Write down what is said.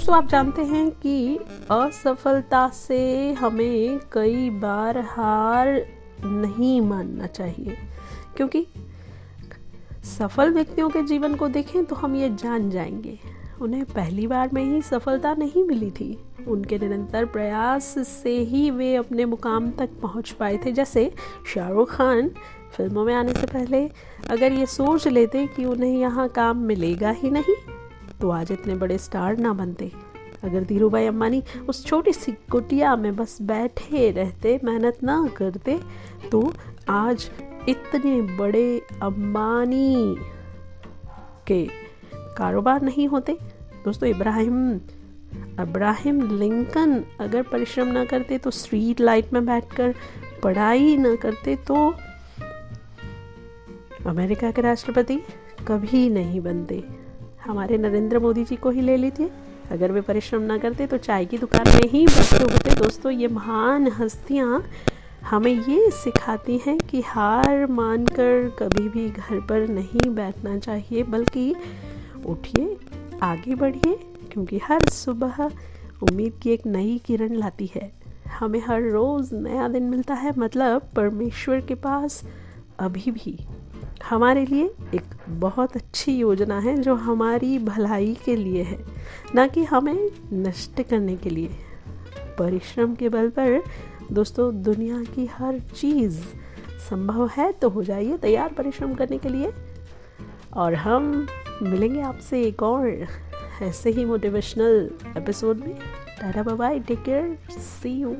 दोस्तों, आप जानते हैं कि असफलता से हमें कई बार हार नहीं मानना चाहिए। क्योंकि सफल व्यक्तियों के जीवन को देखें तो हम ये जान जाएँगे। उन्हें पहली बार में ही सफलता नहीं मिली थी। उनके निरंतर प्रयास से ही वे अपने मुकाम तक पहुँच पाए थे। जैसे शाहरुख खान फ़िल्मों में आने से पहले, अगर ये सोच लेते कि उन्हें यहाँ काम मिलेगा ही नहीं तो आज इतने बड़े स्टार ना बनते। अगर धीरू भाई अम्बानी उस छोटी सी कुटिया में बस बैठे, रहते, मेहनत ना करते तो आज इतने बड़े अम्बानी के कारोबार नहीं होते। दोस्तों, इब्राहिम अब्राहिम लिंकन अगर परिश्रम ना करते तो स्ट्रीट लाइट में बैठकर पढ़ाई ना करते तो अमेरिका के राष्ट्रपति कभी नहीं बनते। हमारे नरेंद्र मोदी जी को ही ले लीजिए। अगर वे परिश्रम ना करते तो चाय की दुकान में ही बैठे होते दोस्तों, ये महान हस्तियाँ हमें ये सिखाती हैं कि हार मानकर कभी भी घर पर नहीं बैठना चाहिए, बल्कि उठिए, आगे बढ़िए, क्योंकि हर सुबह उम्मीद की एक नई किरण लाती है। हमें हर रोज़ नया दिन मिलता है मतलब परमेश्वर के पास अभी भी। हमारे लिए एक बहुत अच्छी योजना है जो हमारी भलाई के लिए है, ना कि हमें नष्ट करने के लिए। परिश्रम के बल पर दोस्तों, दुनिया की हर चीज़ संभव है तो हो जाइए तैयार परिश्रम करने के लिए। और हम मिलेंगे आपसे एक और ऐसे ही मोटिवेशनल एपिसोड में। Tata bye take care see you